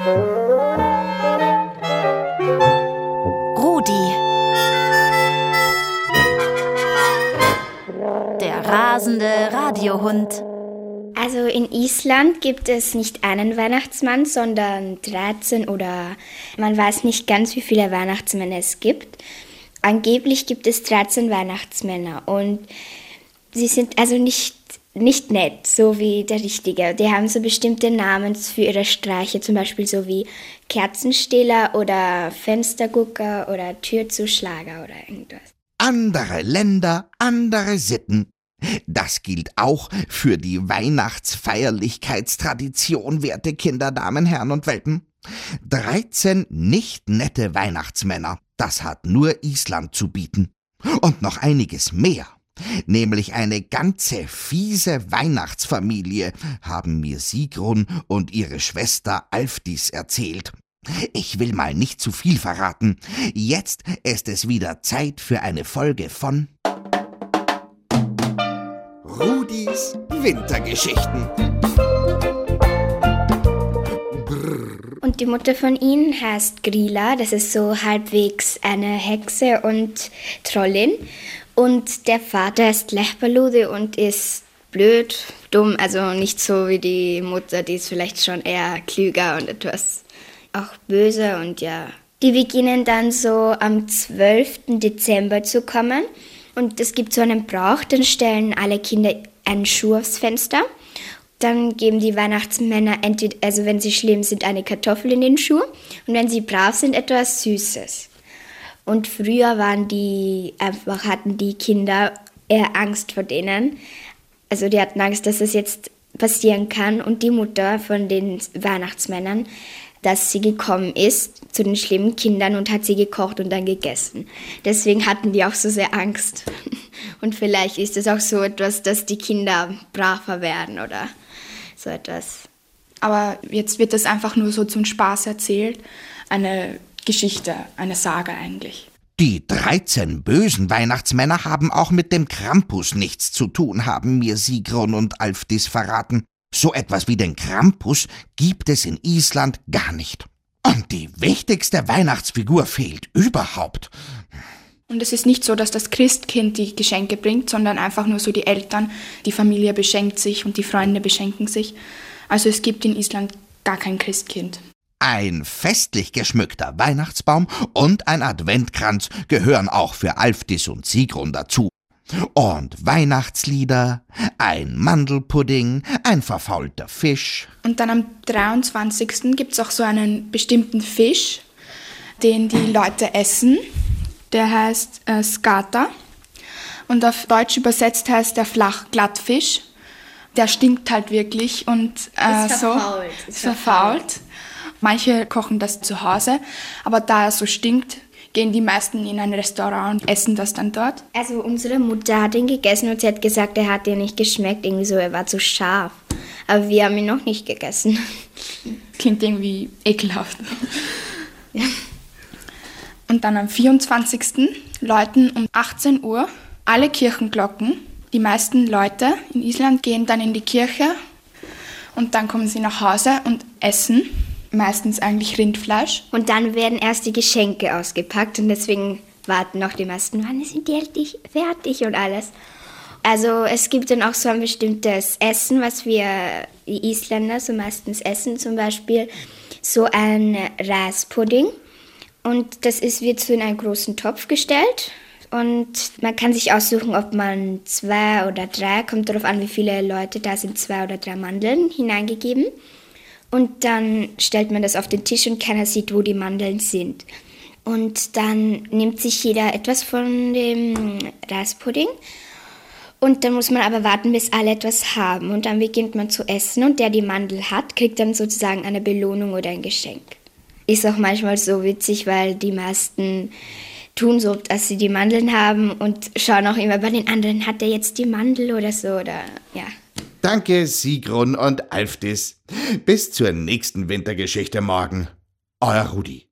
Rudi. Der rasende Radiohund. Also in Island gibt es nicht einen Weihnachtsmann, sondern 13 oder man weiß nicht ganz, wie viele Weihnachtsmänner es gibt. Angeblich gibt es 13 Weihnachtsmänner und sie sind also nicht, nicht nett, so wie der Richtige. Die haben so bestimmte Namen für ihre Streiche, zum Beispiel so wie Kerzenstehler oder Fenstergucker oder Türzuschlager oder irgendwas. Andere Länder, andere Sitten. Das gilt auch für die Weihnachtsfeierlichkeitstradition, werte Kinder, Damen, Herren und Welpen. 13 nicht nette Weihnachtsmänner, das hat nur Island zu bieten. Und noch einiges mehr. Nämlich eine ganze fiese Weihnachtsfamilie, haben mir Sigrun und ihre Schwester Alfdis erzählt. Ich will mal nicht zu viel verraten. Jetzt ist es wieder Zeit für eine Folge von Rudis Wintergeschichten. Die Mutter von ihnen heißt Grila, das ist so halbwegs eine Hexe und Trollin. Und der Vater ist Lechbalude und ist blöd, dumm, also nicht so wie die Mutter, die ist vielleicht schon eher klüger und etwas auch böse und ja. Die beginnen dann so am 12. Dezember zu kommen und es gibt so einen Brauch, dann stellen alle Kinder einen Schuh aufs Fenster dann geben die Weihnachtsmänner entweder, also wenn sie schlimm sind, eine Kartoffel in den Schuh und wenn sie brav sind, etwas Süßes. Und früher waren die einfach hatten die Kinder eher Angst vor denen. Also die hatten Angst, dass es jetzt passieren kann und die Mutter von den Weihnachtsmännern, dass sie gekommen ist zu den schlimmen Kindern und hat sie gekocht und dann gegessen. Deswegen hatten die auch so sehr Angst. Und vielleicht ist es auch so etwas, dass die Kinder braver werden oder so etwas. Aber jetzt wird das einfach nur so zum Spaß erzählt. Eine Geschichte, eine Sage eigentlich. Die 13 bösen Weihnachtsmänner haben auch mit dem Krampus nichts zu tun, haben mir Sigrun und Alfdis verraten. So etwas wie den Krampus gibt es in Island gar nicht. Und die wichtigste Weihnachtsfigur fehlt überhaupt. Und es ist nicht so, dass das Christkind die Geschenke bringt, sondern einfach nur so die Eltern, die Familie beschenkt sich und die Freunde beschenken sich. Also es gibt in Island gar kein Christkind. Ein festlich geschmückter Weihnachtsbaum und ein Adventkranz gehören auch für Alfdis und Sigrun dazu. Und Weihnachtslieder, ein Mandelpudding, ein verfaulter Fisch. Und dann am 23. gibt es auch so einen bestimmten Fisch, den die Leute essen der heißt äh, Skata. Und auf Deutsch übersetzt heißt der Flachglattfisch. Der stinkt halt wirklich und äh, ist so verfault. Ist verfault. Manche kochen das zu Hause, aber da er so stinkt, gehen die meisten in ein Restaurant und essen das dann dort. Also unsere Mutter hat ihn gegessen und sie hat gesagt, er hat ihr nicht geschmeckt, irgendwie so, er war zu scharf. Aber wir haben ihn noch nicht gegessen. Klingt irgendwie ekelhaft. Ja. Und dann am 24. läuten um 18 Uhr alle Kirchenglocken. Die meisten Leute in Island gehen dann in die Kirche und dann kommen sie nach Hause und essen. Meistens eigentlich Rindfleisch. Und dann werden erst die Geschenke ausgepackt und deswegen warten auch die meisten, wann sind die endlich fertig und alles. Also es gibt dann auch so ein bestimmtes Essen, was wir die Isländer so meistens essen, zum Beispiel so ein Reispudding. Und das ist, wird so in einen großen Topf gestellt. Und man kann sich aussuchen, ob man zwei oder drei, kommt darauf an, wie viele Leute da sind, zwei oder drei Mandeln hineingegeben. Und dann stellt man das auf den Tisch und keiner sieht, wo die Mandeln sind. Und dann nimmt sich jeder etwas von dem Reispudding. Und dann muss man aber warten, bis alle etwas haben. Und dann beginnt man zu essen und der die Mandel hat, kriegt dann sozusagen eine Belohnung oder ein Geschenk ist auch manchmal so witzig, weil die meisten tun so, dass sie die Mandeln haben und schauen auch immer bei den anderen, hat der jetzt die Mandel oder so oder ja. Danke, Sigrun und Alfdis. Bis zur nächsten Wintergeschichte morgen. Euer Rudi.